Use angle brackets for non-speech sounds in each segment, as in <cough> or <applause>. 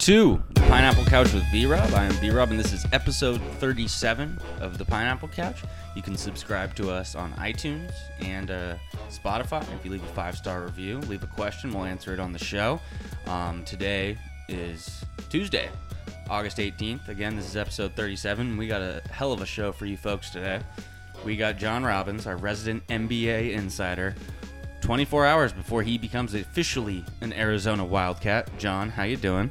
To the Pineapple Couch with B Rob. I am B Rob, and this is episode 37 of the Pineapple Couch. You can subscribe to us on iTunes and uh, Spotify. If you leave a five star review, leave a question, we'll answer it on the show. Um, today is Tuesday, August 18th. Again, this is episode 37. We got a hell of a show for you folks today. We got John Robbins, our resident NBA insider. 24 hours before he becomes officially an Arizona Wildcat. John, how you doing?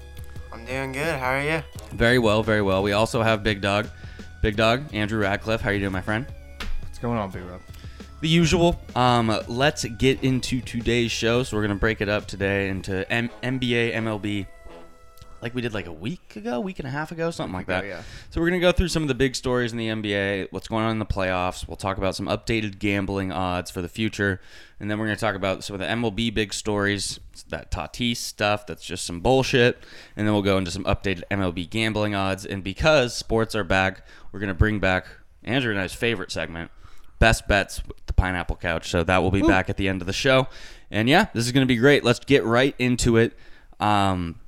I'm doing good. How are you? Very well, very well. We also have Big Dog. Big Dog, Andrew Radcliffe. How are you doing, my friend? What's going on, Big Rob? The usual. Um, let's get into today's show. So we're gonna break it up today into M- NBA, MLB, like we did like a week ago, week and a half ago, something like that. yeah. So we're gonna go through some of the big stories in the NBA, what's going on in the playoffs. We'll talk about some updated gambling odds for the future, and then we're gonna talk about some of the MLB big stories, that Tatis stuff that's just some bullshit, and then we'll go into some updated MLB gambling odds. And because sports are back, we're gonna bring back Andrew and I's favorite segment, best bets with the pineapple couch. So that will be back at the end of the show. And yeah, this is gonna be great. Let's get right into it. Um,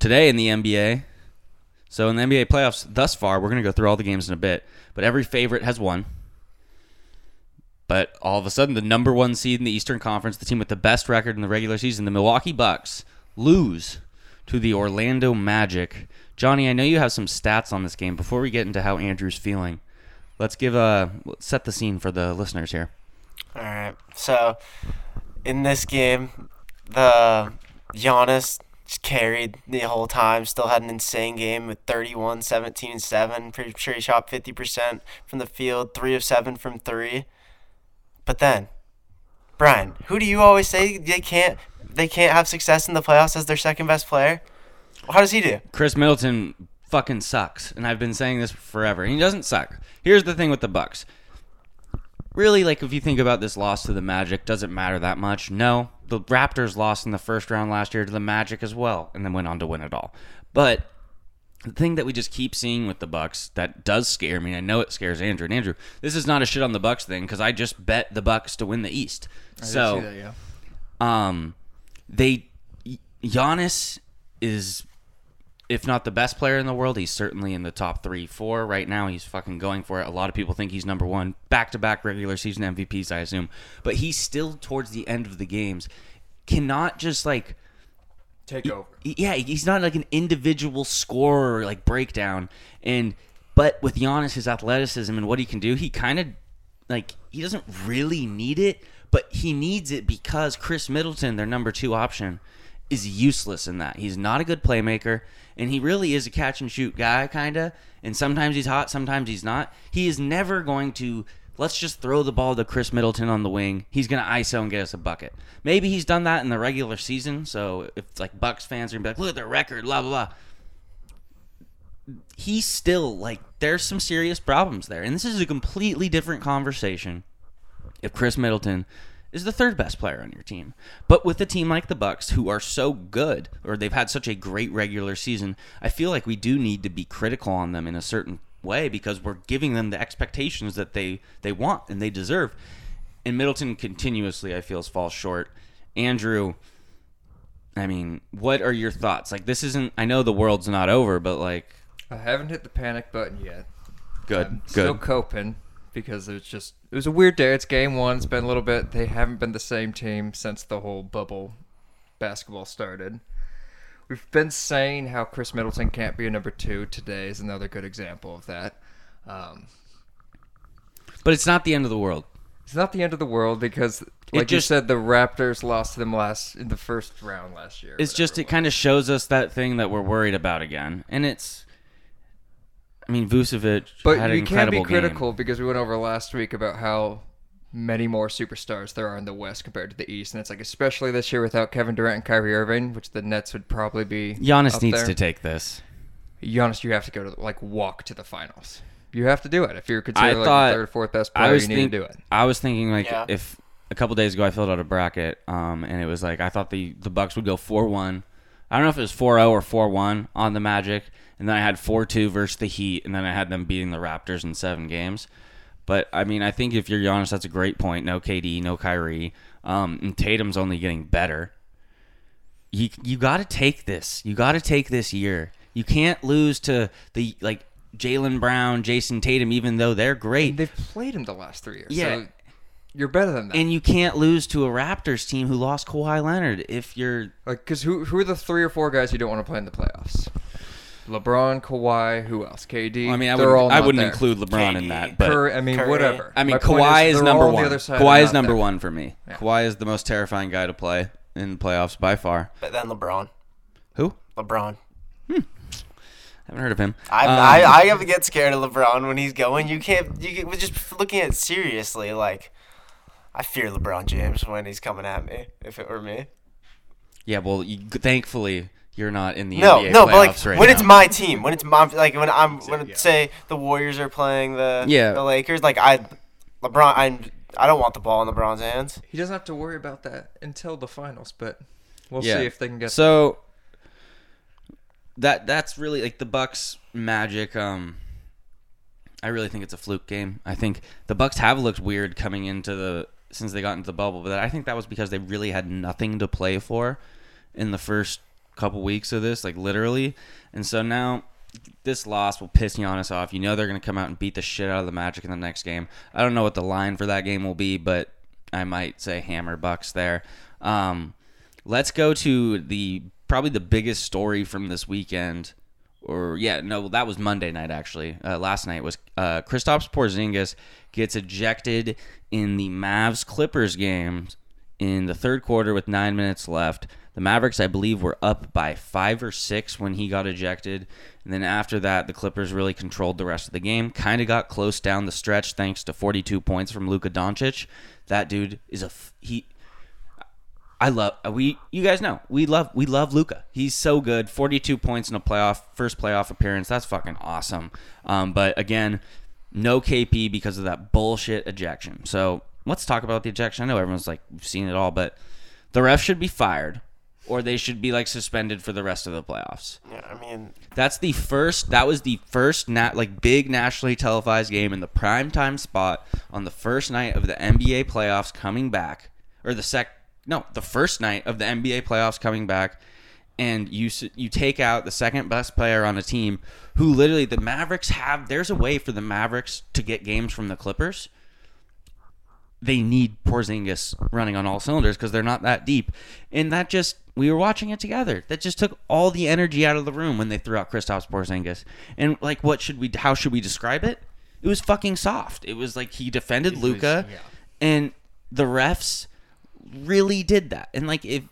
today in the NBA. So in the NBA playoffs thus far, we're going to go through all the games in a bit, but every favorite has won. But all of a sudden, the number one seed in the Eastern Conference, the team with the best record in the regular season, the Milwaukee Bucks, lose to the Orlando Magic. Johnny, I know you have some stats on this game. Before we get into how Andrew's feeling, let's give a set the scene for the listeners here. All right. So, in this game, the Giannis carried the whole time. Still had an insane game with 31, 17, and 7. Pretty sure he shot 50% from the field, 3 of 7 from 3. But then, Brian, who do you always say they can't they can't have success in the playoffs as their second best player? How does he do? Khris Middleton fucking sucks, and I've been saying this forever. He doesn't suck. Here's the thing with the Bucks. Really, like if you think about this loss to the Magic, does it matter that much? No. The Raptors lost in the first round last year to the Magic as well, and then went on to win it all. But the thing that we just keep seeing with the Bucks that does scare me, I know it scares Andrew. And Andrew, this is not a shit on the Bucks thing because I just bet the Bucks to win the East. I so see that, yeah. um, they Giannis is, if not the best player in the world, he's certainly in the top three, four right now. He's fucking going for it. A lot of people think he's number one, back to back regular season MVPs, I assume. But he's still towards the end of the games, cannot just like Take over. he- yeah, he's not like an individual scorer like breakdown. And but with Giannis, his athleticism and what he can do, he kind of like he doesn't really need it, but he needs it because Khris Middleton, their number two option, is useless in that. He's not a good playmaker, and he really is a catch and shoot guy, kinda. And sometimes he's hot, sometimes he's not. He is never going to. Let's just throw the ball to Khris Middleton on the wing. He's gonna ISO and get us a bucket. Maybe he's done that in the regular season. So if like Bucks fans are gonna be like, look at their record, blah blah blah. He's still like there's some serious problems there, and this is a completely different conversation. If Khris Middleton is the third best player on your team, but with a team like the Bucks who are so good, or they've had such a great regular season, I feel like we do need to be critical on them in a certain way because we're giving them the expectations that they they want and they deserve. And Middleton continuously, I feel, falls short. Andrew, I mean, what are your thoughts? Like, this isn't. I know the world's not over, but like, I haven't hit the panic button yet. good, I'm good. still coping because it was just it was a weird day. It's game one. It's been a little bit. They haven't been the same team since the whole bubble basketball started. We've been saying how Khris Middleton can't be a number two. Today is another good example of that. Um, but it's not the end of the world. it's not the end of the world because, like you said, the Raptors lost to them last in the first round last year. It's just it kind of shows us that thing that we're worried about again, and it's. I mean, Vucevic But had an you can't be incredible critical because we went over last week about how many more superstars there are in the West compared to the East, and it's like especially this year without Kevin Durant and Kyrie Irving, which the Nets would probably be. game. Giannis up needs there. to take this. Giannis, you have to go to like walk to the finals. You have to do it if you're considered like thought- the third, fourth best I player. was You need think- to do it. I was thinking like Yeah. if a couple days ago I filled out a bracket, um, and it was like I thought the the Bucks would go four one. I don't know if it was 4-0 or four one on the Magic, and then I had four two versus the Heat, and then I had them beating the Raptors in seven games. But I mean, I think if you're Giannis, that's a great point. No KD, no Kyrie, um, and Tatum's only getting better. you you got to take this. You got to take this year. You can't lose to the like Jaylen Brown, Jayson Tatum, even though they're great. They've played him the last three years. Yeah. So you're better than that. and you can't lose to a Raptors team who lost Kawhi Leonard if you're Like, because who who are the three or four guys you don't want to play in the playoffs? LeBron, Kawhi, who else? KD. I mean, I They're wouldn't, all I wouldn't there. include LeBron in that, but Curry, I mean, Curry. whatever. I mean, My Kawhi is, they're number all on one. The other side Kawhi is number there. one for me. Yeah. Kawhi is the most terrifying guy to play in the playoffs by far. But then LeBron. Who? LeBron. Hmm. I haven't heard of him. I, Um, I I have to get scared of LeBron when he's going. You can't. You can, just looking at it seriously. Like, I fear LeBron James when he's coming at me. If it were me. yeah, well, you, thankfully you're not in the No, NBA no, but like right when now. it's my team, when it's my like when I'm when yeah. say the Warriors are playing the Yeah. the Lakers, like I LeBron, I I don't want the ball in LeBron's hands. He doesn't have to worry about that until the finals, but we'll Yeah. see if they can get. So that that's really like the Bucks magic. Um, I really think it's a fluke game. I think the Bucks have looked weird coming into the since they got into the bubble, but I think that was because they really had nothing to play for in the first couple weeks of this, like literally. And so now this loss will piss Giannis off. You know they're going to come out and beat the shit out of the Magic in the next game. I don't know what the line for that game will be, but I might say hammer Bucks there. Um, let's go to the probably the biggest story from this weekend. Or yeah, no, that was Monday night actually. Uh, last night was uh, Kristaps Porzingis gets ejected in the Mavs Clippers game in the third quarter with nine minutes left. The Mavericks, I believe, were up by five or six when he got ejected. And then after that, the Clippers really controlled the rest of the game. Kind of got close down the stretch thanks to 42 points from Luka Doncic. That dude is a f- he. I love we. You guys know we love we love Luka. He's so good. 42 points in a playoff first playoff appearance. That's fucking awesome. Um, but again, no KP because of that bullshit ejection. So let's talk about the ejection. I know everyone's like we've seen it all, but the ref should be fired, or they should be like suspended for the rest of the playoffs. Yeah, I mean, That's the first. That was the first nat like big nationally televised game in the prime time spot on the first night of the NBA playoffs coming back, or the sec. No, the first night of the NBA playoffs coming back, and you you take out the second best player on a team, who literally the Mavericks have. There's a way for the Mavericks to get games from the Clippers. They need Porzingis running on all cylinders because they're not that deep, and that just we were watching it together. That just took all the energy out of the room when they threw out Kristaps Porzingis. And like, what should we? How should we describe it? It was fucking soft. It was like he defended Luka, yeah. and the refs really did that. And like, if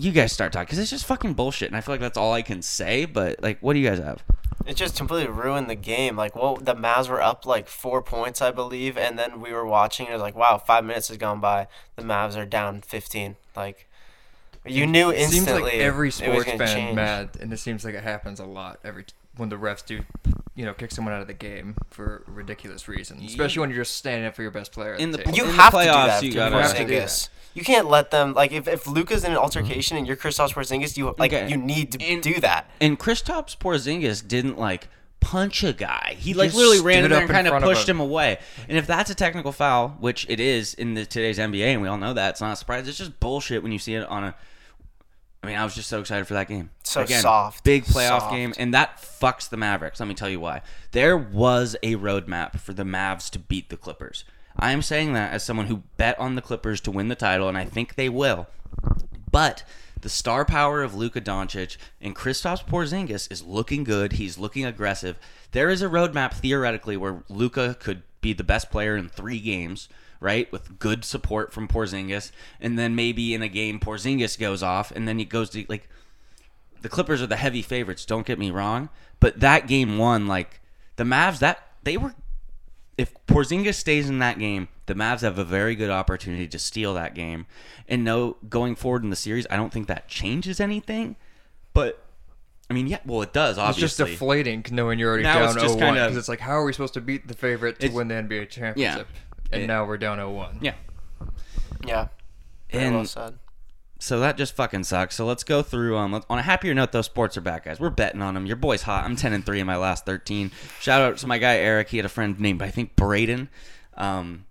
you guys start talking, because it's just fucking bullshit, and I feel like that's all I can say. But like, what do you guys have? it just completely ruined the game. Like, well, the Mavs were up like four points, I believe, and then we were watching. And it was like, wow, five minutes has gone by. The Mavs are down 15. Like, you knew instantly. It seems like every sports fan change. mad, and it seems like it happens a lot every t- when the refs do, you know, kick someone out of the game for ridiculous reasons, Especially when you're just standing up for your best player. In the the- You In the have to do that. you gotta- have to do Porzingis. You can't let them like if, if Luka's in an uh-huh. altercation and you're Kristaps Porzingis, you like Okay. you need to And- do that. And Kristaps Porzingis didn't like punch a guy. He like just literally ran in stood there up and kind of front of pushed him. him away. And if that's a technical foul, which it is in the, today's NBA, and we all know that, it's not a surprise. It's just bullshit when you see it on a. I mean, I was just so excited for that game. So soft. big playoff Soft. game, and that fucks the Mavericks. Let me tell you why. There was a roadmap for the Mavs to beat the Clippers. I am saying that as someone who bet on the Clippers to win the title, and I think they will. But the star power of Luka Doncic and Kristaps Porzingis is looking good. He's looking aggressive. There is a roadmap theoretically where Luka could be the best player in three games, right? With good support from Porzingis, and then maybe in a game Porzingis goes off, and then he goes to like the Clippers are the heavy favorites. Don't get me wrong, but that game one, like the Mavs, that they were. If Porzingis stays in that game, the Mavs have a very good opportunity to steal that game. And no, going forward in the series, I don't think that changes anything. But I mean, yeah, well, it does Obviously, It's just deflating knowing you're already Now down it's 0-1 kinda- because it's like how are we supposed to beat the favorite to win the NBA championship? And It- now we're down 0-1. yeah, Yeah. Very and well said. so that just fucking sucks. So let's go through. Um, let's, on a happier note, though, sports are back, guys. We're betting on them. Your boy's hot. I'm ten and three in my last thirteen. Shout out to my guy Eric. He had a friend named I think Braden. Um,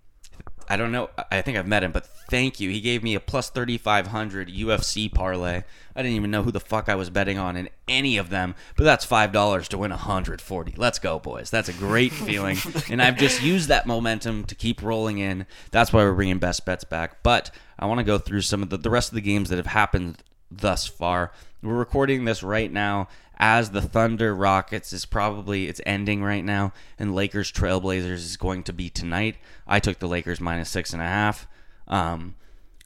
I don't know. I think I've met him, but thank you. He gave me a plus 3,500 UFC parlay. I didn't even know who the fuck I was betting on in any of them, but that's $5 to win 140. Let's go, boys. That's a great <laughs> feeling. and I've just used that momentum to keep rolling in. That's why we're bringing best bets back. But I want to go through some of the, the rest of the games that have happened thus far. We're recording this right now as the Thunder Rockets is probably it's ending right now, and Lakers Trailblazers is going to be tonight. I took the Lakers minus six and a half. Um,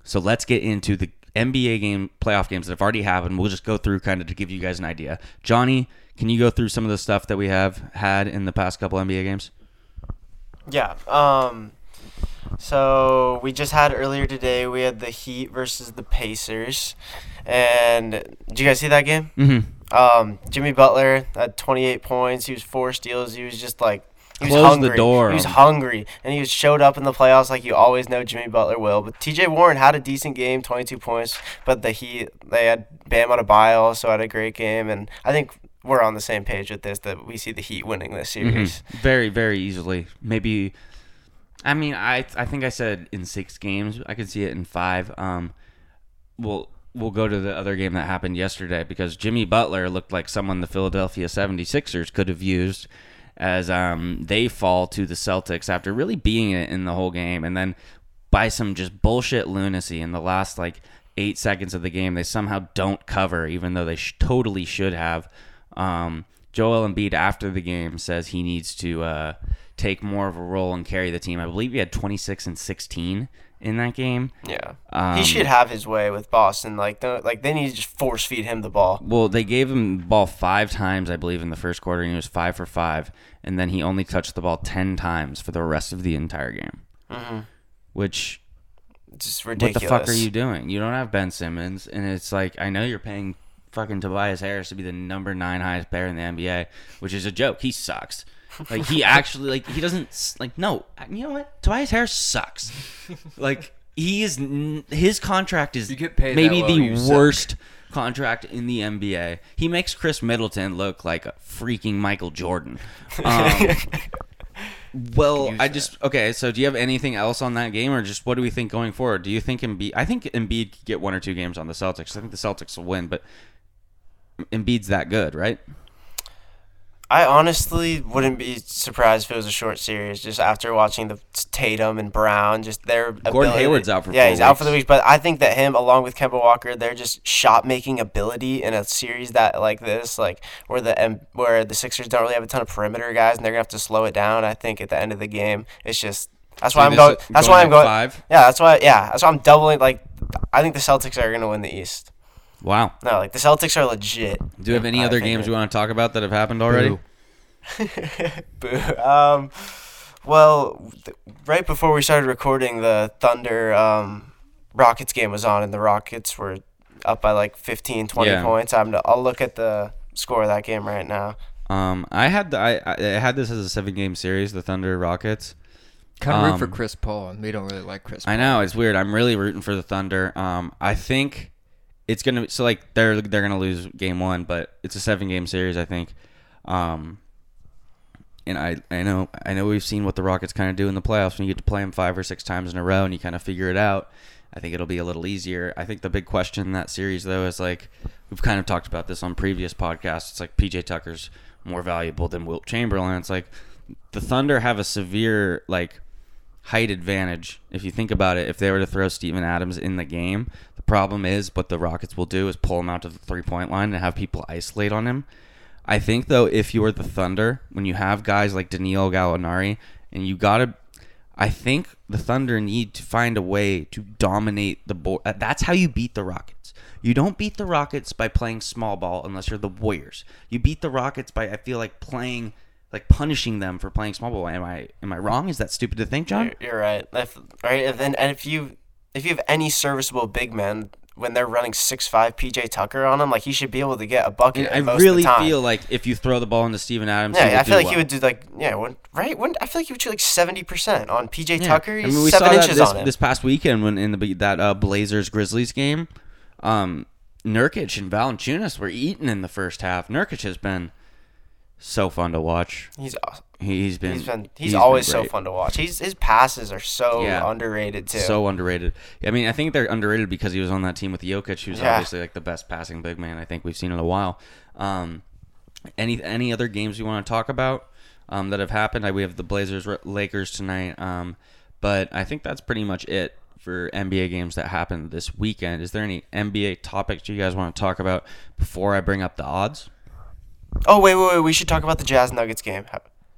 so let's get into the NBA game playoff games that have already happened. We'll just go through kind of to give you guys an idea. Johnny, can you go through some of the stuff that we have had in the past couple NBA games? Yeah. Um. So we just had earlier today. We had the Heat versus the Pacers, and did you guys see that game? Mm-hmm. Um, Jimmy Butler had 28 points. He was four steals. He was just like he was Close the hungry. door. He was hungry, and he showed up in the playoffs like you always know Jimmy Butler will. But T.J. Warren had a decent game, 22 points. But the Heat, they had Bam Adebayo also had a great game, and I think we're on the same page with this that we see the Heat winning this series. Mhm. Very, very easily. Maybe. I mean, I I think I said in six games. I could see it in five. Um, we'll we'll go to the other game that happened yesterday because Jimmy Butler looked like someone the Philadelphia 76ers could have used as um they fall to the Celtics after really being it in the whole game and then by some just bullshit lunacy in the last like eight seconds of the game they somehow don't cover even though they sh- totally should have um, Joel Embiid after the game says he needs to uh, take more of a role and carry the team. I believe he had 26 and 16 in that game. Yeah, Um, he should have his way with Boston. Like, the, like they need to just force feed him the ball. Well, they gave him the ball five times, I believe, in the first quarter, and he was five for five. And then he only touched the ball 10 times for the rest of the entire game. Which, It's just what the fuck are you doing? You don't have Ben Simmons, and it's like, I know you're paying fucking Tobias Harris to be the number nine highest player in the NBA, which is a joke. He sucks. <laughs> Like, he actually, like, he doesn't, like, no, you know what? Tobias Harris sucks. <laughs> Like, he is, his contract is You get paid maybe low, the you suck. worst contract in the NBA. He makes Khris Middleton look like a freaking Michael Jordan. <laughs> Um, well, I that. just okay. So, do you have anything else on that game, or just what do we think going forward? Do you think Embiid? I think Embiid could get one or two games on the Celtics. I think the Celtics will win, but Embiid's that good, right? I honestly wouldn't be surprised if it was a short series. Just after watching the Tatum and Brown, just their Gordon ability- Hayward's out for yeah, he's out for the week. But I think that him, along with Kemba Walker, they're just shot making ability in a series that like this, like where the where the Sixers don't really have a ton of perimeter guys, and they're gonna have to slow it down. I think at the end of the game, it's just that's why I'm going. That's why I'm going. five. Yeah, that's why. Yeah, that's why I'm doubling. Like, I think the Celtics are gonna win the East. Wow. No, like the Celtics are legit. Do you have any other think games it- you want to talk about that have happened already? Boo. <laughs> Boo. Um, well, th- right before we started recording, the Thunder um, Rockets game was on, and the Rockets were up by like 15, 20 Yeah. points. I'm, I'll look at the score of that game right now. Um, I had the, I, I had this as a seven game series, the Thunder Rockets. Kind of root Um, for Chris Paul, and we don't really like Chris. I know it's weird. I'm really rooting for the Thunder. Um, I think it's gonna so like they're they're gonna lose game one, but it's a seven game series. I think. Um, and I I know I know we've seen what the Rockets kind of do in the playoffs when you get to play them five or six times in a row and you kind of figure it out. I think it'll be a little easier. I think the big question in that series though is like we've kind of talked about this on previous podcasts. It's like PJ Tucker's more valuable than Wilt Chamberlain. It's like the Thunder have a severe like height advantage. If you think about it, if they were to throw Steven Adams in the game, problem is what the Rockets will do is pull him out to the three point line and have people isolate on him. I think though, if you are the Thunder, when you have guys like Danilo Gallinari, and you gotta, I think the Thunder need to find a way to dominate the board. Uh, that's how you beat the Rockets. You don't beat the Rockets by playing small ball unless you're the Warriors. You beat the Rockets by I feel like playing like punishing them for playing small ball. Am I am I wrong? Is that stupid to think, John? You're, you're right. If, right, if, and, and if you if you have any serviceable big men when they're running six five PJ Tucker on him, like he should be able to get a bucket. I most really of the time. feel like if you throw the ball into Steven Adams, he Yeah, I feel like well. he would do like yeah, when, right? When I feel like he would shoot like seventy percent on PJ Yeah. Tucker. I mean, we seven saw that inches this, on him. this past weekend when in the that uh, Blazers Grizzlies game. Um, Nurkic and Valanciunas were eating in the first half. Nurkic has been so fun to watch. He's awesome. He's been He's been he's, been always so fun to watch. He's his passes are so Yeah. underrated too. So underrated. I mean, I think they're underrated because he was on that team with Jokic, who's Yeah. obviously like the best passing big man I think we've seen in a while. Um, any any other games you want to talk about um, that have happened? I, we have the Blazers Lakers tonight, um, but I think that's pretty much it for NBA games that happened this weekend. Is there any NBA topics you guys want to talk about before I bring up the odds? oh wait, wait, wait. We should talk about the Jazz Nuggets game.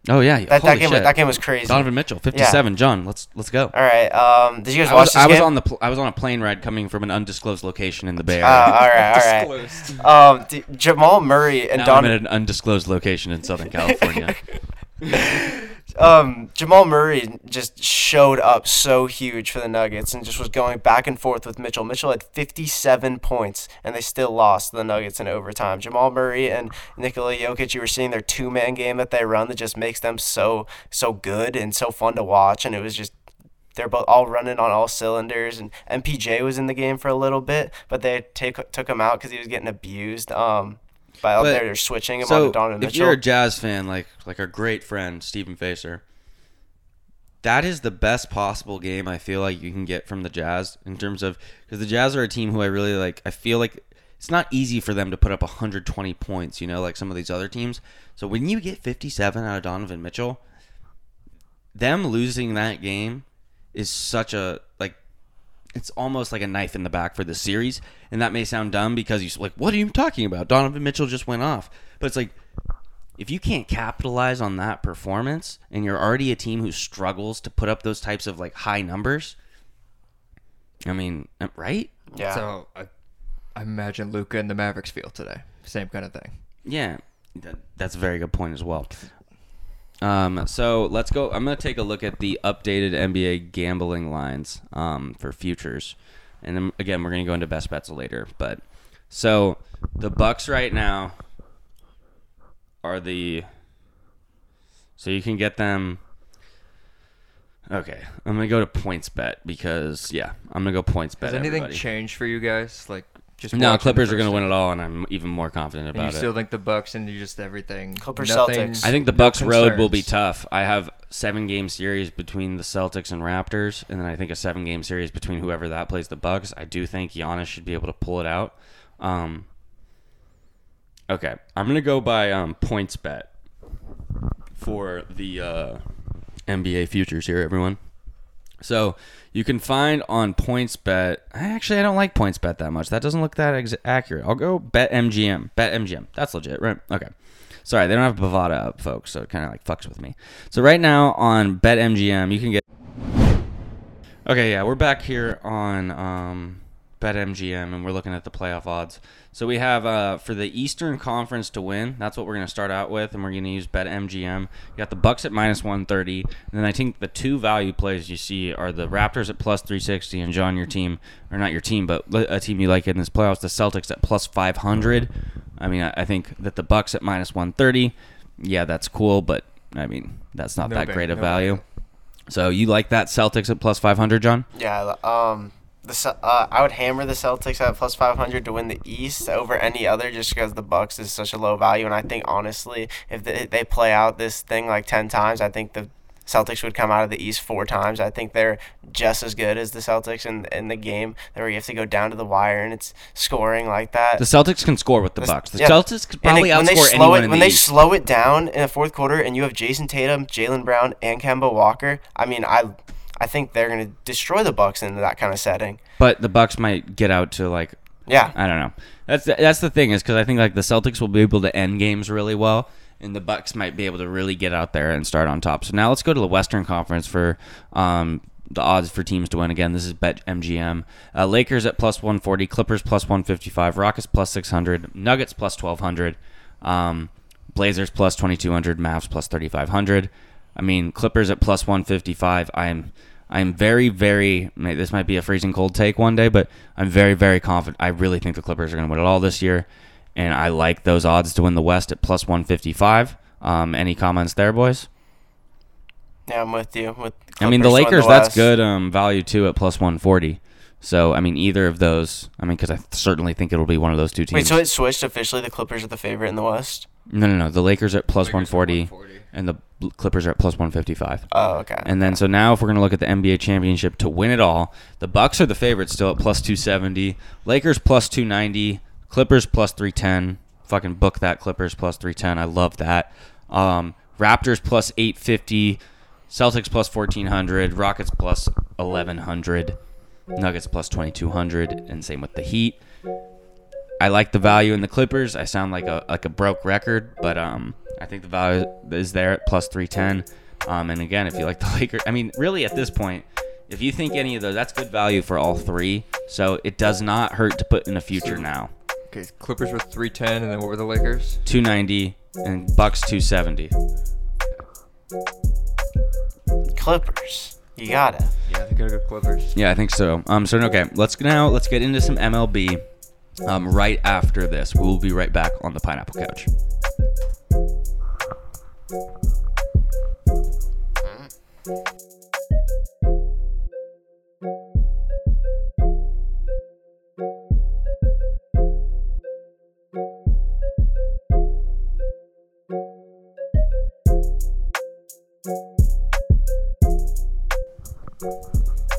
Oh yeah, That, holy that game shit. that game was crazy. Donovan Mitchell, fifty-seven. John, let's let's go. All right. Um, did you guys I watch was, this I was game? on the pl- I was on a plane ride coming from an undisclosed location in the Bay Uh, Area. all right, all <laughs> Um, d- Jamal Murray and now Don. I'm at an undisclosed location in Southern <laughs> California. <laughs> um, Jamal Murray just showed up so huge for the Nuggets and just was going back and forth with Mitchell. Mitchell had 57 points and they still lost the Nuggets in overtime. Jamal Murray and Nikola Jokic, you were seeing their two man game that they run that just makes them so so good and so fun to watch. And it was just they're both all running on all cylinders. And MPJ was in the game for a little bit, but they take, took him out because he was getting abused. Um, by But- they're switching him so on Donovan if you're a Jazz fan, like like our great friend Stephen Facer, that is the best possible game I feel like you can get from the Jazz in terms of because the Jazz are a team who I really like. I feel like it's not easy for them to put up 120 points, you know, like some of these other teams. So when you get 57 out of Donovan Mitchell, them losing that game is such a like it's almost like a knife in the back for the series and that may sound dumb because you're like what are you talking about donovan mitchell just went off but it's like if you can't capitalize on that performance and you're already a team who struggles to put up those types of like high numbers i mean uh, right yeah. So I, I imagine Luka and the Mavericks feel today. Same kind of thing. yeah that, that's a very good point as well um, so let's go i'm going to take a look at the updated nba gambling lines um, for futures and then again we're going to go into best bets later but so the bucks right now are the so you can get them okay i'm gonna go to PointsBet because yeah i'm gonna go PointsBet Has anything everybody. changed for you guys? Like just no clippers are gonna win it all and i'm even more confident And about you it You still think the Bucks and you just everything. Clippers, nothing- Celtics. I think the no Bucks road will be tough. I have seven game series between the Celtics and Raptors, and then I think a seven game series between whoever that plays the Bucks. I do think Giannis should be able to pull it out. Um, okay, I'm gonna go by um, PointsBet for the uh, NBA futures here, everyone. So you can find on PointsBet. Actually, I don't like PointsBet that much. That doesn't look that ex- accurate. I'll go Bet MGM. Bet MGM. That's legit, right? Okay. Sorry, they don't have Bovada up, folks, so it kind of like fucks with me. So right now on Bet MGM, you can get. Okay, yeah, we're back here on um, BetMGM, and we're looking at the playoff odds. So we have uh, for the Eastern Conference to win. That's what we're going to start out with, and we're going to use BetMGM. You got the Bucks at minus 130, and then I think the two value plays you see are the Raptors at plus 360, and John, your team, or not your team, but a team you like in this playoffs, the Celtics at plus 500. I mean, I, I think that the Bucks at minus 130, yeah, that's cool, but I mean, that's not No that bang, great of no value. bang. So you like that Celtics at plus 500, John? Yeah, um, the uh, I would hammer the Celtics at plus five hundred to win the East over any other, just because the Bucks is such a low value. And I think honestly, if they, they play out this thing like ten times, I think the Celtics would come out of the East four times. I think they're just as good as the Celtics in in the game, where you have to go down to the wire and it's scoring like that. The Celtics can score with the The- Bucks. The yeah. Celtics could probably they- when they slow anyone it when the they East. slow it down in the fourth quarter, and you have Jayson Tatum, Jaylen Brown, and Kemba Walker. I mean, I I think they're gonna destroy the Bucks in that kind of setting. but the Bucks might get out to like Yeah. I don't know. That's the, that's the thing is because I think like the Celtics will be able to end games really well, and the Bucks might be able to really get out there and start on top. So now let's go to the Western Conference for um, the odds for teams to win. Again, this is Bet MGM. Uh, Lakers at plus one forty, Clippers plus one fifty five, Rockets plus six hundred, Nuggets plus twelve hundred, um, Blazers plus twenty two hundred, Mavs plus thirty five hundred. I mean Clippers at plus one fifty five. I'm I'm very, very. This might be a freezing cold take one day, but I'm very, very confident. I really think the Clippers are going to win it all this year, and I like those odds to win the West at plus 155. Um, any comments there, boys? Yeah, I'm with you. With I mean, the Clippers to win Lakers. that's good um, value too at plus 140. So I mean, either of those. I mean, because I certainly think it'll be one of those two teams. Wait, so it switched officially. The Clippers are the favorite in the West. no, no, no. The Lakers at plus Lakers 140, 140. and the Clippers are at plus 155. Oh, okay. And then so now if we're gonna look at the NBA championship to win it all, the Bucks are the favorites still at plus 270, Lakers plus 290, Clippers plus 310. Fucking book that Clippers plus 310. I love that. Um, Raptors plus 850, Celtics plus 1400, Rockets plus 1100, Nuggets plus 2200, and same with the Heat. I like the value in the Clippers. I sound like a like a broke record, but um, I think the value is there at plus 310. Um, and again, if you like the <laughs> Lakers, I mean, really at this point, if you think any of those, that's good value for all three. So it does not hurt to put in a future now. Okay, Clippers were 310, and then what were the Lakers? 290 and Bucks 270. Clippers. You got it. Yeah, I think I go Clippers. Yeah, I think so. Um, so okay, let's now let's get into some MLB. Um, right after this, we'll be right back on the pineapple couch.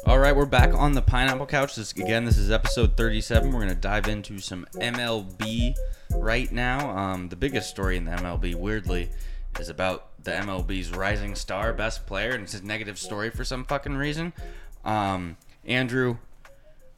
All right, we're back on the pineapple couch. This again, this is episode 37. We're gonna dive into some MLB right now. Um, the biggest story in the MLB, weirdly, is about the MLB's rising star, best player, and it's a negative story for some fucking reason. Um, Andrew,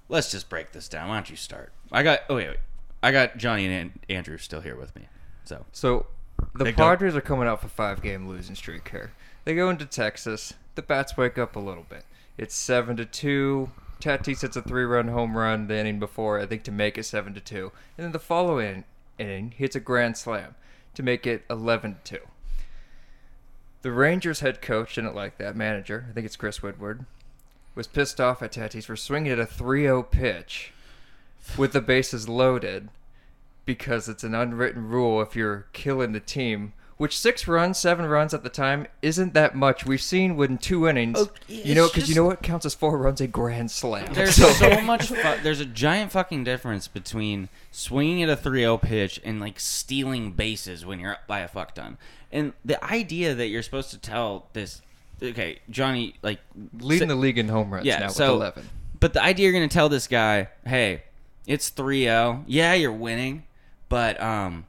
let's just break this down. Why don't you start? I got. Oh wait, wait. I got Johnny and An- Andrew still here with me. So So, the Big dog. Padres are coming out for five game losing streak here. They go into Texas. The bats wake up a little bit. It's seven to two. Tatis hits a three run home run the inning before, I think, to make it seven to two. And then the following inning hits a grand slam to make it eleven to two. The Rangers head coach didn't like that. Manager, I think it's Chris Woodward, was pissed off at Tatis for swinging at a 3-0 pitch with the bases loaded because it's an unwritten rule if you're killing the team. Which six runs, seven runs at the time isn't that much. We've seen within two innings. Oh, you know, because you know what counts as four runs? A grand slam. There's So- so much. Fu- there's a giant fucking difference between swinging at a 3-0 pitch and like stealing bases when you're up by a fuck ton. And the idea that you're supposed to tell this, okay, Johnny, like leading sa- the league in home runs yeah, now so with 11. But the idea you're gonna tell this guy, hey, it's 3-0. Yeah, you're winning, but um.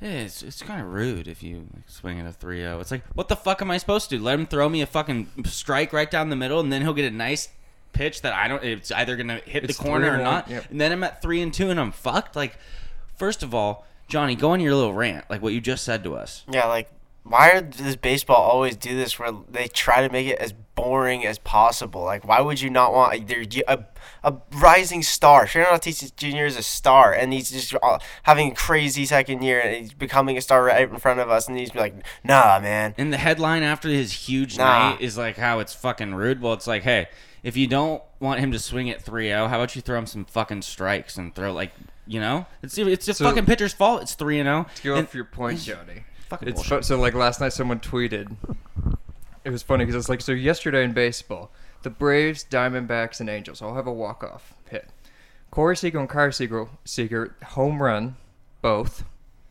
Yeah, It's, it's kind of rude if you like, swing at a 3-0. It's like, what the fuck am I supposed to do? Let him throw me a fucking strike right down the middle, and then he'll get a nice pitch that I don't. It's either gonna hit It's the corner or not, yep. and then I'm at three and two, and I'm fucked. Like, first of all, Johnny, go on your little rant, like what you just said to us. Yeah, like why does baseball always do this where they try to make it as boring as possible? Like, why would you not want either a, a rising star? Fernando Tatis Jr. is a star, and he's just uh, having a crazy second year, and he's becoming a star right in front of us, and he's like, nah, man. And the headline after his huge Nah. night is like how it's fucking rude. Well, it's like, hey, if you don't want him to swing at 3-0, how about you throw him some fucking strikes and throw like, you know, it's it's the So- fucking pitcher's fault. It's 3 and 0. To go off your point, <laughs> Johnny. Fucking It's bullshit. fu- so like last night someone tweeted. It was funny because it's like so yesterday in baseball, the Braves, Diamondbacks, and Angels all have a walk off hit. Corey Seager and Kyle Seager, Seager home run, both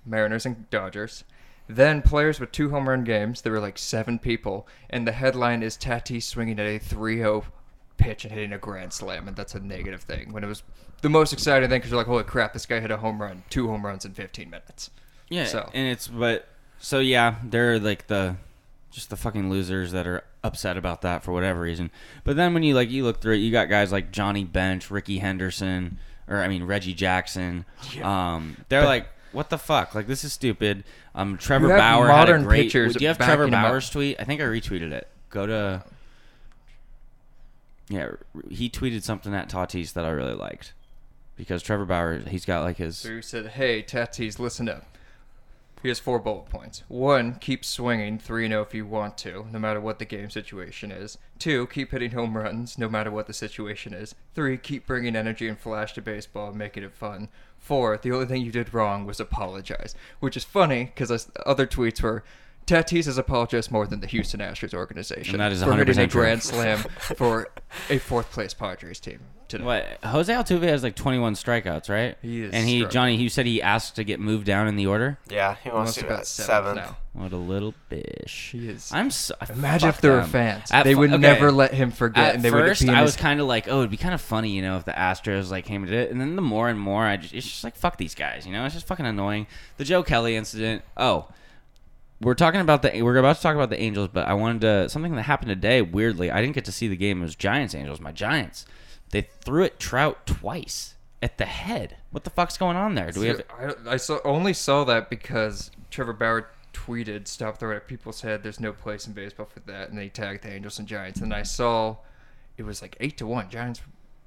Mariners and Dodgers. Then players with two home run games. There were like seven people, and the headline is Tatis swinging at a 3-0 pitch and hitting a grand slam, and that's a negative thing. When it was the most exciting thing because you're like, holy crap, this guy hit a home run, two home runs in 15 minutes. Yeah, So- and it's but so yeah, they're like the just the fucking losers that are upset about that for whatever reason. But then when you like you look through it, you got guys like Johnny Bench, Rickey Henderson, or I mean Reggie Jackson. Um, they're like, what the fuck? Like this is stupid. Um, Trevor Bauer had a modern great. Do you have Trevor him up. Bauer's tweet? I think I retweeted it. Go to. Yeah, he tweeted something at Tatis that I really liked. Because Trevor Bauer, he's got like his So he said, "Hey, Tatis, listen up. Here's four bullet points. One, keep swinging 3 0 if you want to, no matter what the game situation is. Two, keep hitting home runs, no matter what the situation is. Three, keep bringing energy and flash to baseball making it fun. Four, the only thing you did wrong was apologize. Which is funny because other tweets were, Tatis has apologized more than the Houston Astros organization And that is for hitting a 100% true. grand slam for a fourth place Padres team today. What Jose Altuve has like 21 strikeouts, right? He is And he struggling. Johnny, you said he asked to get moved down in the order. Yeah, he wants Almost to about at seventh seventh. now. What a little bitch. He is. I'm so, Imagine fuck if there were them. fans. At they fu- would okay. never let him forget, At and they would first, be in I his- was kind of like, oh, it'd be kind of funny, you know, if the Astros like came and did it. And then the more and more, I just, it's just like fuck these guys, you know, it's just fucking annoying. The Joe Kelly incident. Oh, we're talking about the we're about to talk about the Angels, but I wanted to something that happened today. Weirdly, I didn't get to see the game. It was Giants Angels. My Giants. They threw at Trout twice at the head. What the fuck's going on there? Do we have? I, I saw, only saw that because Trevor Bauer tweeted, "Stop throwing at people's head. There's no place in baseball for that." And they tagged the Angels and Giants. And I saw it was like eight to one. Giants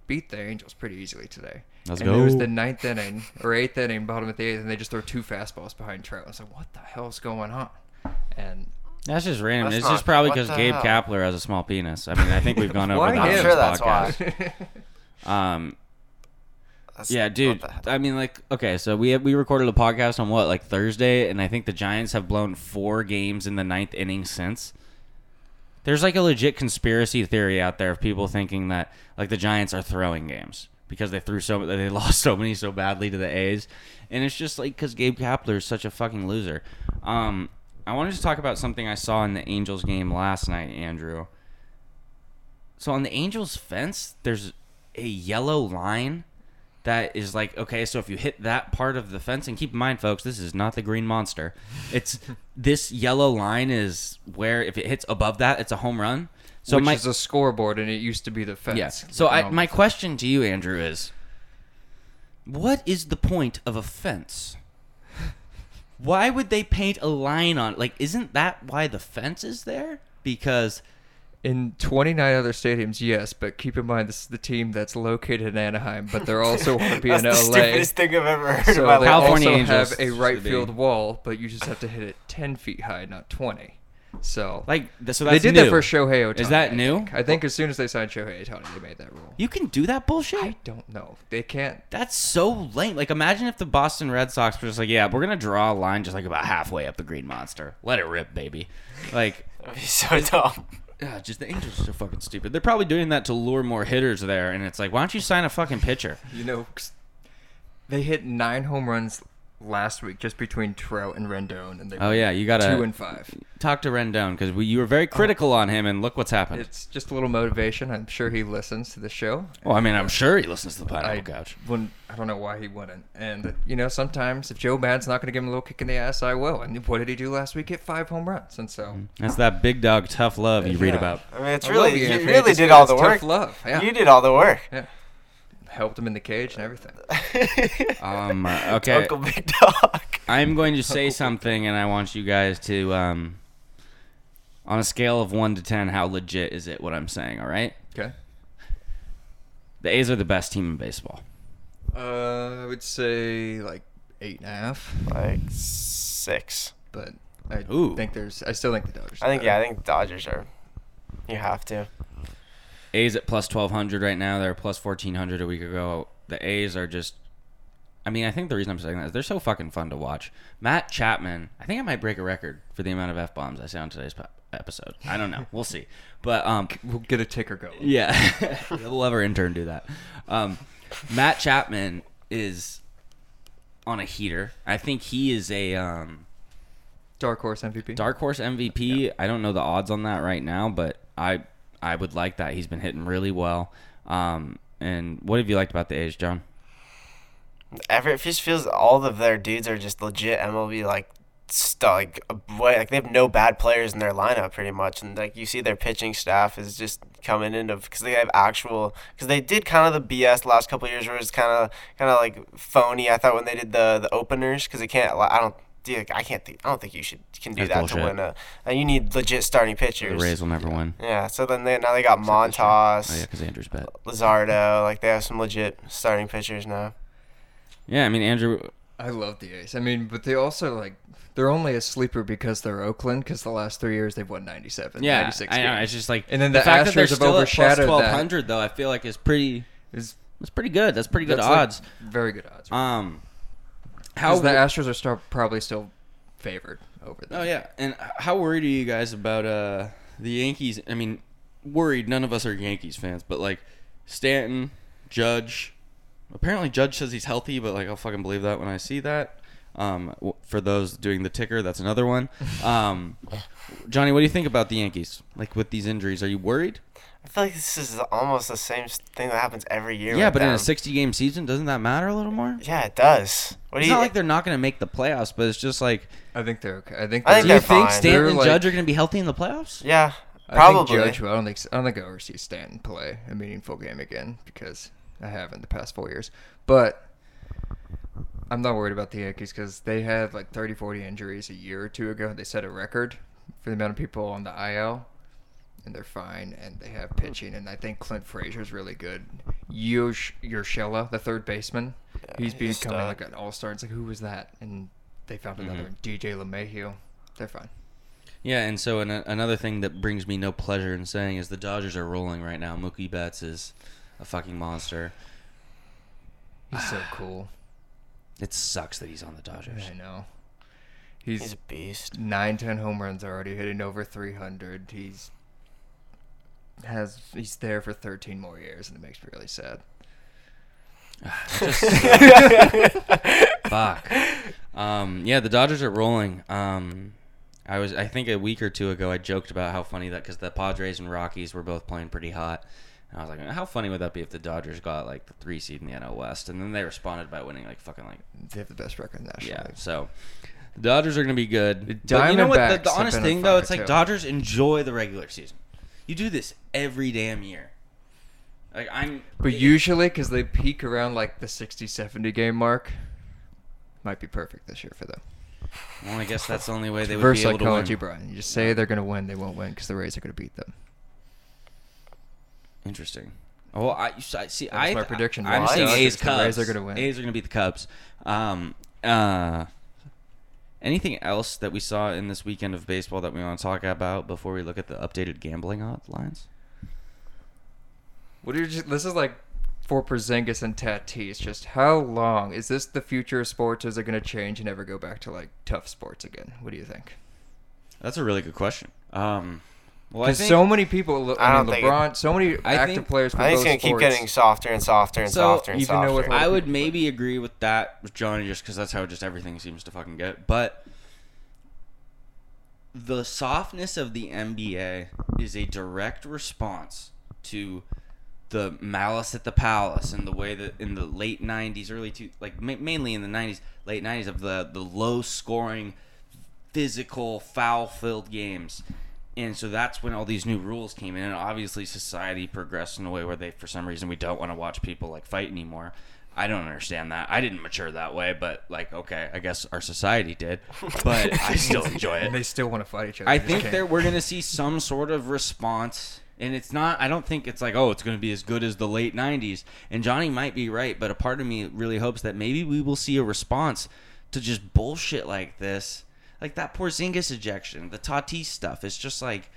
beat the Angels pretty easily today. Let's and It was the ninth inning or eighth inning, bottom of the eighth, and they just throw two fastballs behind Trout. I was like, "What the hell's going on?" And That's just random. That's it's just probably what because the Gabe hell? Kapler has a small penis. I mean, I think we've gone <laughs> over Why that on him? this I'm sure that's podcast. why. <laughs> <laughs> Um, That's- yeah, dude. what the- I mean, like, okay, so we have, we recorded a podcast on what, like Thursday, and I think the Giants have blown four games in the ninth inning since. There's like a legit conspiracy theory out there of people thinking that like the Giants are throwing games because they threw so they lost so many so badly to the A's, and it's just like because Gabe Kapler is such a fucking loser. Um, I wanted to talk about something I saw in the Angels game last night, Andrew. So on the Angels fence, there's a yellow line that is like okay so if you hit that part of the fence and keep in mind folks this is not the green monster. It's <laughs> this yellow line is where if it hits above that it's a home run. So which my is a scoreboard, and it used to be the fence. yeah. So I, my question to you andrew is what is the point of a fence why would they paint a line on like isn't that why the fence is there because In 29 other stadiums, yes, but keep in mind this is the team that's located in Anaheim, but they're <laughs> also want to be That's in the LA. stupidest thing I've ever heard So in they. California also Angels have a should right be. field wall, but you just have to hit it 10 feet high, not 20. So like th- so they did new. that for Shohei Ohtani. Is that I new? think. I think as soon as they signed Shohei Ohtani, they made that rule. you can do that bullshit I don't know. They can't. That's so lame. Like, imagine if the Boston Red Sox were just like, yeah, we're gonna draw a line just like about halfway up the Green Monster. Let it rip, baby. Like, That'd be so dumb. yeah, just the Angels are so fucking stupid. They're probably doing that to lure more hitters there, and it's like, why don't you sign a fucking pitcher? You know, they hit nine home runs last week just between Trout and Rendon, and they Oh yeah, you gotta two and five. talk to Rendon because you were very critical oh. on him, and look what's happened. It's just a little motivation. I'm sure he listens to the show. well, I mean, I'm uh, sure he listens to the I Pineapple Couch. wouldn't- I don't know why he wouldn't. And you know, sometimes if Joe Mad's not going to give him a little kick in the ass, I will. And what did he do last week? Hit five home runs, and so mm-hmm. That's that big dog tough love you read about. I mean, it's I really you, you really did all It's the tough work. love. Yeah. You did all the work. yeah, helped him in the cage and everything. <laughs> Um, uh, <laughs> okay, Uncle Big Dog. I'm going to say something, and I want you guys to, um, on a scale of one to ten, how legit is it? What I'm saying? All right. Okay. The A's are the best team in baseball. Uh, I would say like eight and a half, Like six. but I Ooh. think there's. I still think the Dodgers. I think are yeah. I think Dodgers are. You have to. A's at plus 1200 right now. They're plus 1400 a week ago. The A's are just. I mean, I think the reason I'm saying that is they're so fucking fun to watch. Matt Chapman, I think I might break a record for the amount of f bombs I say on today's po- episode. I don't know. <laughs> We'll see. But um, we'll get a ticker going. Yeah, <laughs> we'll have our intern do that. Um, Matt Chapman is on a heater. I think he is a um, Dark horse MVP. dark horse MVP. I don't know the odds on that right now, but I I would like that. He's been hitting really well. Um, and what have you liked about the A's, John? Every it just feels all of their dudes are just legit MLB like stu like like they have no bad players in their lineup pretty much and like you see their pitching staff is just coming in of because they have actual because they did kind of the BS last couple years where it's kind of kind of like phony I thought when they did the the openers because they can't I don't dude, I can't think I don't think you should can do That's that bullshit. to win a and you need legit starting pitchers. The pitchers Rays will never win. yeah so then they now they got this year. Montas Oh yeah, because Andrew's bet. Luzardo like they have some legit starting pitchers now Yeah, I mean Andrew. I love the A's. I mean, but they also like they're only a sleeper because they're Oakland. Because the last three years they've won 97, Yeah, 96 I know. games. It's just like And then the, the fact that they're Astros have still at overshadowed that. 1200 though. I feel like is pretty. Is That's pretty good. That's pretty good that's, like, odds. very good odds. um, How how the Astros are start, probably still favored over them. Oh yeah, and how worried are you guys about uh the Yankees? I mean, worried. None of us are Yankees fans, but like Stanton, Judge. Apparently, Judge says he's healthy, but like I'll fucking believe that when I see that. Um, for those doing the ticker, that's another one. Um, <laughs> Johnny, what do you think about the Yankees? Like with these injuries, are you worried? I feel like this is almost the same thing that happens every year. Yeah, with but in a 60 game season, doesn't that matter a little more? Yeah, it does. What do It's you? not like they're not going to make the playoffs, but it's just like, I think they're okay. I think. I think do they're- you they're think fine. Stanton They're and like- Judge are going to be healthy in the playoffs? yeah, I probably. think Judge. I don't think. I don't think I'll ever see Stanton play a meaningful game again because I have in the past four years. But I'm not worried about the Yankees because they had like 30, 40 injuries a year or two ago. They set a record for the amount of people on the IL, and they're fine. And they have pitching, and I think Clint Frazier's really good. Yosh Urshela, the third baseman, he's he's becoming uh, stud. like an all star. It's like who was that? And they found another mm-hmm. DJ LeMahieu. They're fine. Yeah, and so an, another thing that brings me no pleasure in saying is the Dodgers are rolling right now. Mookie Betts is a fucking monster. He's so <sighs> cool. It sucks that he's on the Dodgers. I know. He's He's a beast. nine, ten home runs already, hitting over 300. He's has he's there for 13 more years, and it makes me really sad. <sighs> Fuck. Um, yeah, the Dodgers are rolling. Um, I was, I think, a week or two ago, I joked about how funny that because the Padres and Rockies were both playing pretty hot. And I was like, how funny would that be if the Dodgers got like the three seed in the NL West, and then they responded by winning like fucking like They have the best record in the National yeah. League. So the Dodgers are gonna be good. The But you know what? The, the honest thing though, fire, it's like too. Dodgers enjoy the regular season. You do this every damn year. Like I'm, But usually, because they peak around like the 60, 70 game mark, might be perfect this year for them. well, I guess that's the only way they would Reverse be able to psychology, win. Brian. You just say they're going to win, they won't win because the Rays are going to beat them. Interesting. Oh, I, I see. That I my prediction. I'm Why? saying A's the Cubs. Rays are gonna win. A's are gonna beat the Cubs. Um. Uh. Anything else that we saw in this weekend of baseball that we want to talk about before we look at the updated gambling odds lines? What are you just, this is like for Porzingis and Tatis. Just how long is this the future of sports? Is it going to change and ever go back to like tough sports again? What do you think? That's a really good question. Um. Well, Because think so many people, I I, don't mean, think it- LeBron, so many I active think- players. For I think it's gonna keep getting softer and softer and So, softer and even though softer. with I would people maybe agree with that with Johnny just because that's how just everything seems to fucking get. But the softness of the NBA is a direct response to the malice at the palace and the way that in the late 90s early two like ma- mainly in the 90s late 90s of the the low scoring physical foul filled games and so that's when all these new rules came in and obviously society progressed in a way where they for some reason we don't want to watch people like fight anymore i don't understand that i didn't mature that way but like okay i guess our society did <laughs> but i still enjoy it and they still want to fight each other. I think that we're gonna see some sort of response, and it's not. I don't think it's like, oh, it's gonna be as good as the late '90s. And Johnny might be right, but a part of me really hopes that maybe we will see a response to just bullshit like this, like that Porzingis ejection, the Tatis stuff. It's just like,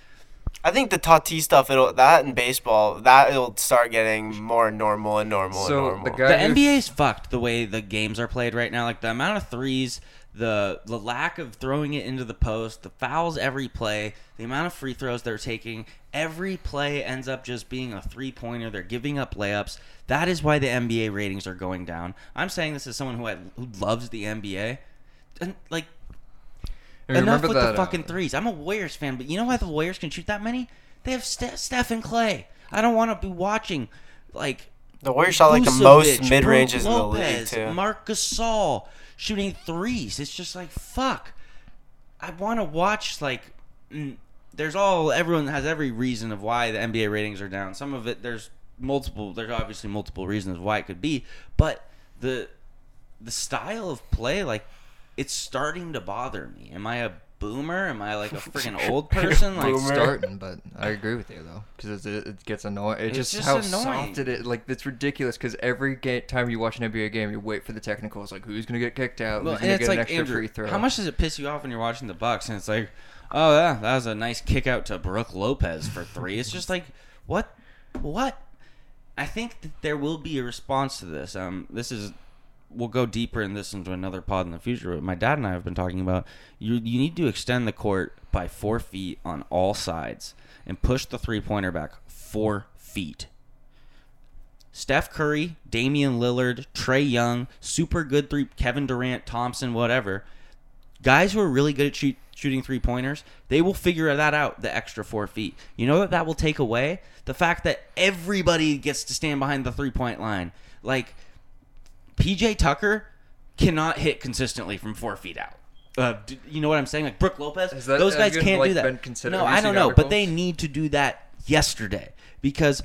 I think the Tatis stuff, it'll that in baseball, that it'll start getting more normal and normal So, and the normal. guy- the who- NBA's fucked the way the games are played right now. Like the amount of threes, the the lack of throwing it into the post, the fouls every play, the amount of free throws they're taking. Every play ends up just being a three pointer. They're giving up layups. That is why the NBA ratings are going down. I'm saying this as someone who had, who loves the NBA. And like And enough with that, the fucking uh, threes. I'm a Warriors fan, but you know why the Warriors can shoot that many? They have Ste- Steph and Clay. I don't want to be watching like the Warriors shot like the most mid ranges in Brooke the league Lopez, too. Marc Gasol shooting threes. It's just like fuck. I want to watch like. There's all everyone has every reason of why the NBA ratings are down. Some of it there's multiple. There's obviously multiple reasons why it could be, but the the style of play like it's starting to bother me. Am I a boomer? Am I like a <laughs> freaking old person? Like Boomer. starting, but I agree with you though because it, it gets annoying. It's, It's just, just how annoying. soft it is. Like it's ridiculous because every ga- time you watch an NBA game, you wait for the technicals. Like who's gonna get kicked out? Well, who's and gonna it's get an like extra Andrew, free throw? how much does it piss you off when you're watching the Bucks and it's like, oh yeah, that was a nice kick out to Brooke Lopez for three. It's just like, what, what? I think that there will be a response to this. Um, this is we'll go deeper in this into another pod in the future. But my dad and I have been talking about you. You need to extend the court by four feet on all sides and push the three pointer back four feet. Steph Curry, Damian Lillard, Trae Young, super good three, Kevin Durant, Thompson, whatever. Guys who are really good at shoot, shooting three pointers, they will figure that out the extra four feet. You know that that will take away the fact that everybody gets to stand behind the three point line. Like PJ Tucker cannot hit consistently from four feet out. Uh, d- you know what I'm saying? Like Brooke Lopez, that- those guys you, can't like, do that. been considered- no, I don't seen know, but they need to do that yesterday because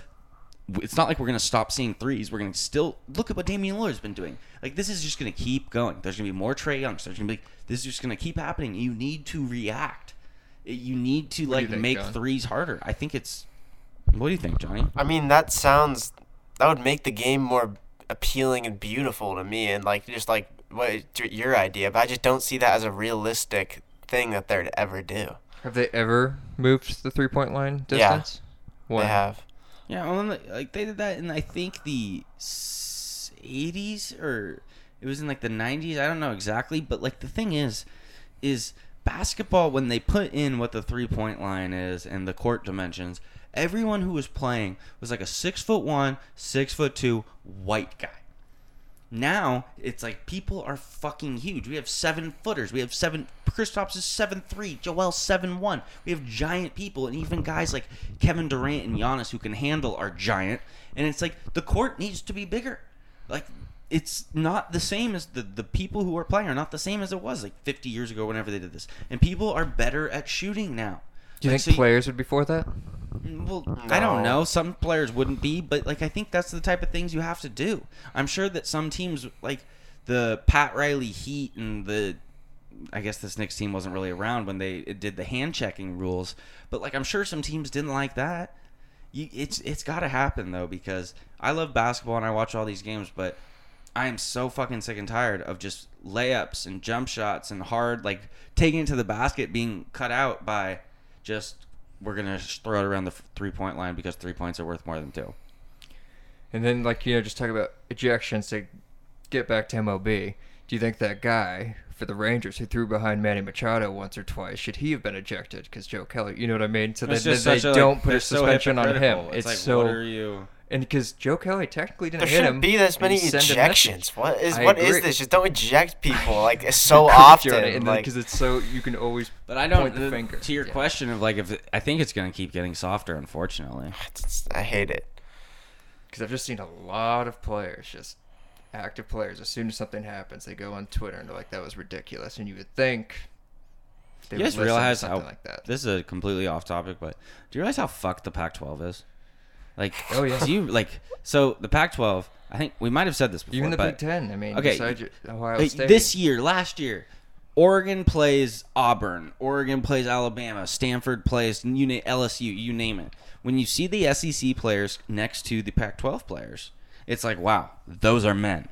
it's not like we're gonna stop seeing threes. We're gonna still look at what Damian Lillard's been doing. Like this is just gonna keep going. There's gonna be more Trae Youngs. There's gonna be this is just gonna keep happening. You need to react. You need to What like think, make John? threes harder. I think it's. What do you think, Johnny? I mean, that sounds that would make the game more appealing and beautiful to me, and like just like what your idea. But I just don't see that as a realistic thing that they'd ever do. Have they ever moved the three point line Yeah. distance? When? They have. Yeah, well, like they did that in I think the 80s or it was in like the 90s. I don't know exactly, but like the thing is, is basketball when they put in what the three point line is and the court dimensions. Everyone who was playing was like a six foot one, six foot two white guy. Now it's like people are fucking huge. We have seven footers. We have seven. Kristaps is seven three. Joel seven one. We have giant people, and even guys like Kevin Durant and Giannis who can handle are giant. And it's like the court needs to be bigger. Like it's not the same as the the people who are playing are not the same as it was like 50 years ago whenever they did this. And people are better at shooting now. Do you Like, think so you- players would be for that? well, I don't know. Some players wouldn't be, but like I think that's the type of things you have to do. I'm sure that some teams like the Pat Riley Heat and the I guess this Knicks team wasn't really around when they did the hand checking rules, but like I'm sure some teams didn't like that. You, it's it's got to happen though because I love basketball and I watch all these games, but I am so fucking sick and tired of just layups and jump shots and hard like taking it to the basket being cut out by just we're gonna throw it around the three point line because three points are worth more than two. And then, like, you know, just talk about ejections to get back to MLB. Do you think that guy for the Rangers who threw behind Manny Machado once or twice, should he have been ejected? Because Joe Kelly, you know what I mean? So It's they, they such a, don't like, put a so suspension on him. hypocritical. It's, like, so. what are you? And because Joe Kelly technically didn't There hit him. shouldn't be this many he sent a message. ejections. What is I what is agree. this? Just don't eject <laughs> people like <laughs> so Johnny, often. and like, because it's so you can always But I don't. point the finger. To your Yeah. question of like if I think it's gonna keep getting softer, unfortunately. <sighs> I hate it. Because I've just seen a lot of players, just active players. As soon as something happens, they go on Twitter and they're like, "That was ridiculous." And you would think they you would guys realize how like that. this is a completely off topic, but do you realize how fucked the Pac-12 is? Like, <laughs> Oh, yeah. do you like so the Pac-12? I think we might have said this before. Even the but, Big Ten. I mean, Okay, your- Ohio State. this year, last year, Oregon plays Auburn, Oregon plays Alabama, Stanford plays you na- LSU, you name it. When you see the SEC players next to the Pac-12 players, it's like, wow, those are men.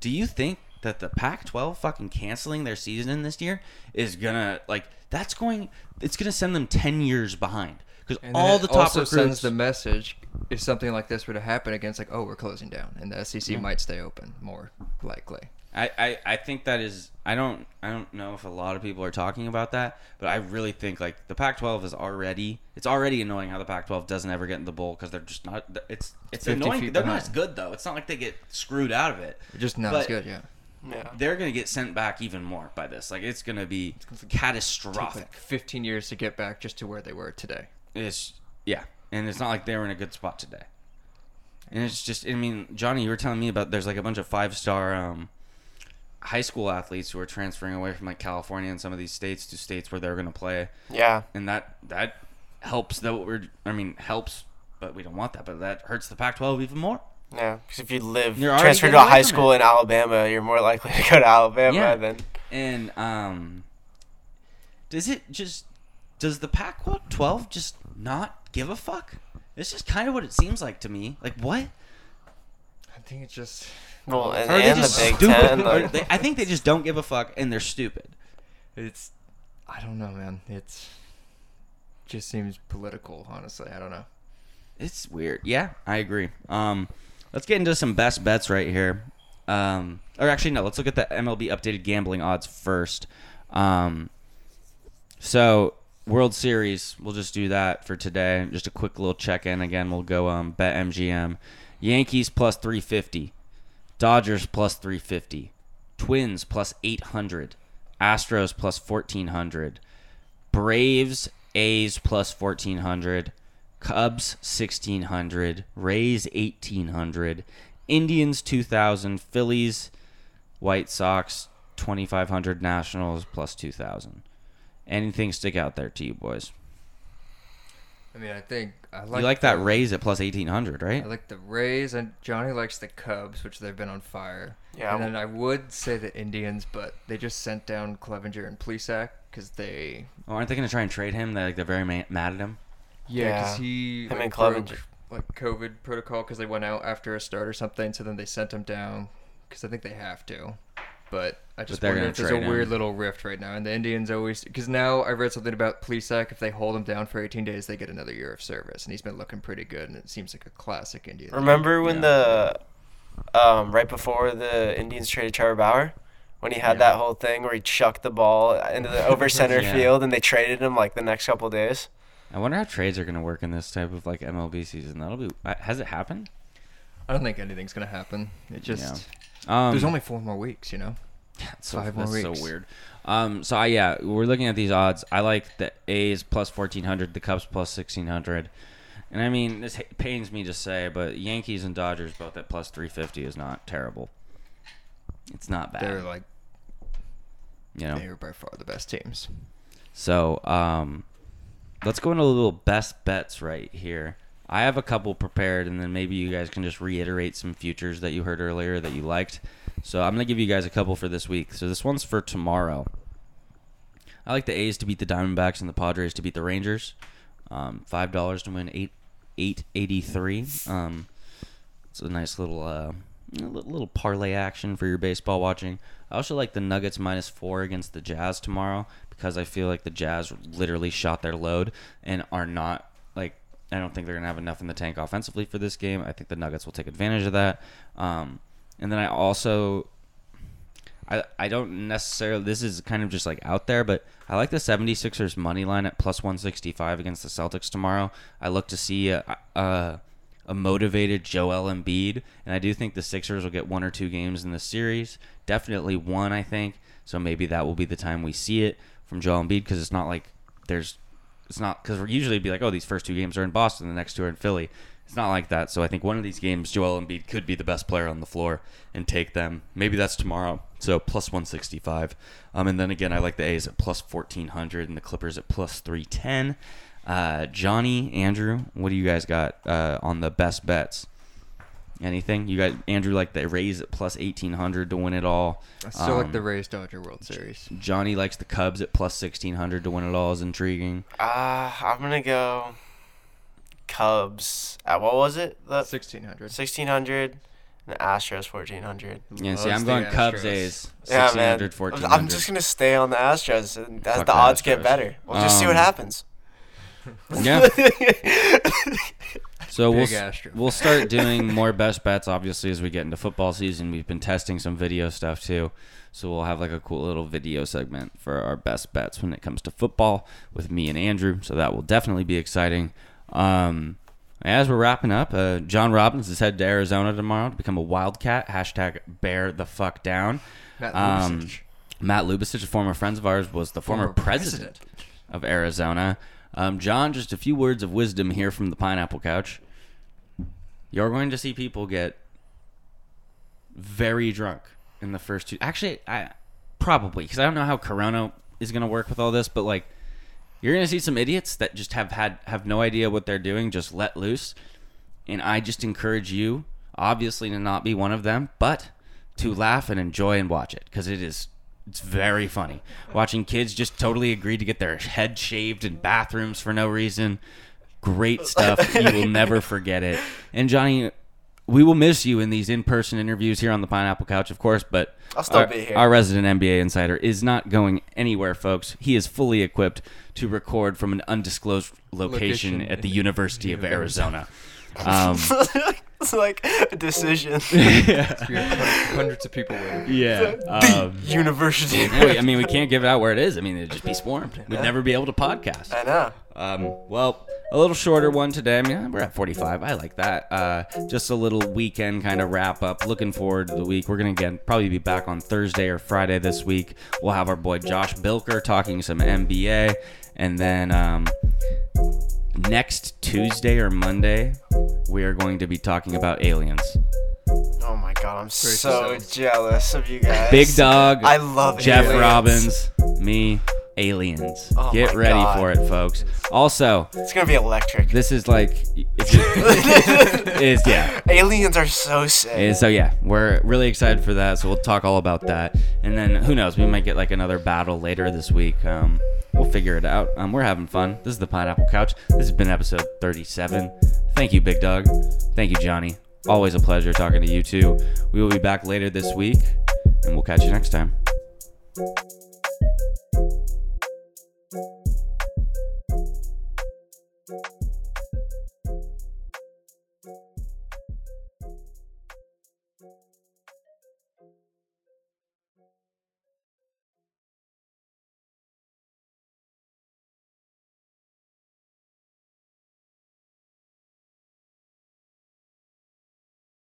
Do you think that the Pac-12 fucking canceling their season in this year is gonna like that's going? It's gonna send them ten years behind because all the top also recruits. sends the message if something like this were to happen against, like, oh, we're closing down, and the SEC might stay open more likely. I, I, I think that is I don't I don't know if a lot of people are talking about that, but I really think like the Pac-12 is already it's already annoying how the Pac-12 doesn't ever get in the bowl because they're just not it's it's annoying. They're not as good though. It's not like they get screwed out of it. Just not But as good, yeah. Yeah. They're gonna get sent back even more by this. Like it's gonna be Take catastrophic. like 15 years to get back just to where they were today. It's yeah, and it's not like they were in a good spot today. And it's just, I mean, Johnny, you were telling me about there's like a bunch of five star um, high school athletes who are transferring away from like California and some of these states to states where they're going to play, Yeah. and that that helps. That we're, I mean, helps, but we don't want that. But that hurts the Pac-12 even more. Yeah. Because if you live You're transfer to a high school in Alabama, you're more likely to go to Alabama Yeah. than. And um, does it just does the Pac-12 just not give a fuck? It's just kind of what it seems like to me. Like what? I think it's just. Well, and, are they and just the Big stupid? Ten. Like- they- I think they just don't give a fuck and they're stupid. It's. I don't know, man. It's. Just seems political, honestly. I don't know. It's weird. Yeah, I agree. Um, let's get into some best bets right here. Um, or actually, no. Let's look at the MLB updated gambling odds first. Um, so World Series, we'll just do that for today. Just a quick little check in. Again, we'll go um, BetMGM. Yankees plus 350. Dodgers plus 350. Twins plus 800. Astros plus 1400. Braves, A's plus 1400. Cubs 1600. Rays 1800. Indians 2000. Phillies, White Sox 2500. Nationals plus 2000. Anything stick out there to you boys? I mean, I think I like you like the, that Rays at plus 1800, right? I like the Rays, and Johnny likes the Cubs, which they've been on fire. Yeah, And then I would say the Indians, but they just sent down Clevinger and Plesac because they. Oh, aren't they going to try and trade him? They're, like, they're very ma- mad at him. Yeah, because Yeah. he Him like, and broke, like COVID protocol because they went out after a start or something. So then they sent him down because I think they have to. But I just they're wonder if there's a trade him. weird little rift right now. And the Indians always because now I read something about Plesac. If they hold him down for 18 days, they get another year of service, and he's been looking pretty good. And it seems like a classic Indian. Remember when Yeah. the um, right before the Indians traded Trevor Bauer, when he had Yeah. that whole thing where he chucked the ball into the over <laughs> center Yeah. field and they traded him like the next couple days. I wonder how trades are going to work in this type of like MLB season. That'll be. uh, Has it happened? I don't think anything's gonna happen. It just Um, there's only four more weeks, you know. That's so, Five more that's weeks. so weird. Um, so I yeah, we're looking at these odds. I like the A's plus fourteen hundred, the Cubs plus sixteen hundred, and I mean this pains me to say, but Yankees and Dodgers both at plus three fifty is not terrible. It's not bad, They're like you know. they're by far the best teams. So um, let's go into a little best bets right here. I have a couple prepared, and then maybe you guys can just reiterate some futures that you heard earlier that you liked. So I'm gonna give you guys a couple for this week. So this one's for tomorrow. I like the A's to beat the Diamondbacks and the Padres to beat the Rangers. Um, Five dollars to win eight eight eighty three. Um, it's a nice little uh, little parlay action for your baseball watching. I also like the Nuggets minus four against the Jazz tomorrow because I feel like the Jazz literally shot their load and are not I don't think they're gonna have enough in the tank offensively for this game. I think the Nuggets will take advantage of that. Um, and then I also I, I don't necessarily this is kind of just like out there but i like the 76ers money line at plus 165 against the celtics tomorrow i look to see a, a, a motivated joel Embiid, and i do think the sixers will get one or two games in the series definitely one i think so maybe that will be the time we see it from joel Embiid because it's not like there's it's not because we're usually be like oh these first two games are in boston the next two are in philly it's not like that. So I think one of these games, Joel Embiid could be the best player on the floor and take them. Maybe that's tomorrow. So plus 165. Um, and then again, I like the A's at plus 1400 and the Clippers at plus 310. Uh, Johnny, Andrew, what do you guys got uh, on the best bets? Anything? You got Andrew like the Rays at plus 1800 to win it all. I still like Um, the Rays Dodger World Series. Johnny likes the Cubs at plus 1600 to win it all is intriguing. Uh, I'm gonna go Cubs at what was it? The Sixteen hundred. 1600 and the Astros 1400. Yeah, see, I'm going Cubs Astros. A's. Yeah, man. 1600, 1400. I'm just gonna stay on the Astros and as Fuck the the odds Astros. get better. We'll just see what Um, happens. Yeah. <laughs> <laughs> So we'll Astro we'll start <laughs> doing more best bets obviously as we get into football season. We've been testing some video stuff too. So we'll have like a cool little video segment for our best bets when it comes to football with me and Andrew. So that will definitely be exciting. Um, as we're wrapping up, uh, John Robbins is headed to Arizona tomorrow to become a Wildcat. Hashtag bear the fuck down. Matt Um, Lubicic. Matt Lubicic, a former friend of ours, was the former, Former president, of Arizona. Um, John, just a few words of wisdom here from the Pineapple Couch. You're going to see people get very drunk in the first two. Actually, I probably because I don't know how Corona is going to work with all this, but like you're going to see some idiots that just have had have no idea what they're doing, just let loose. And I just encourage you, obviously, to not be one of them, but to laugh and enjoy and watch it because it is it's very funny watching kids just totally agree to get their head shaved in bathrooms for no reason. Great stuff. you will never forget it. And Johnny, we will miss you in these in-person interviews here on the Pineapple Couch, of course. But I'll still our, be here. our resident NBA insider is not going anywhere, folks. He is fully equipped to record from an undisclosed location, Location at the University of University. Arizona. Um, <laughs> <laughs> it's like a decision. <laughs> yeah. We have hun- hundreds of people waiting. Yeah. the Um, university. no, I mean, we can't give it out where it is. I mean, it'd just be swarmed. We'd never be able to podcast. I know. Um, well, a little shorter one today. I mean, we're at 45. I like that. Uh, just a little weekend kind of wrap up. Looking forward to the week. We're gonna again probably be back on Thursday or Friday this week. We'll have our boy Josh Bilker talking some NBA, and then um, next Tuesday or Monday we are going to be talking about aliens. Oh my god, I'm so jealous of you guys. Big Dog, I love Jeff aliens. Robbins, me, aliens. Oh Get ready God. for it, folks. Also, It's gonna be electric. this is like, <laughs> is yeah. Aliens are so sick. And so yeah, we're really excited for that. So we'll talk all about that, and then who knows, we might get like another battle later this week. Um, we'll figure it out. Um, we're having fun. This is the Pineapple Couch. This has been episode 37. Thank you, Big Dog. Thank you, Johnny. Always a pleasure talking to you two. We will be back later this week, and we'll catch you next time.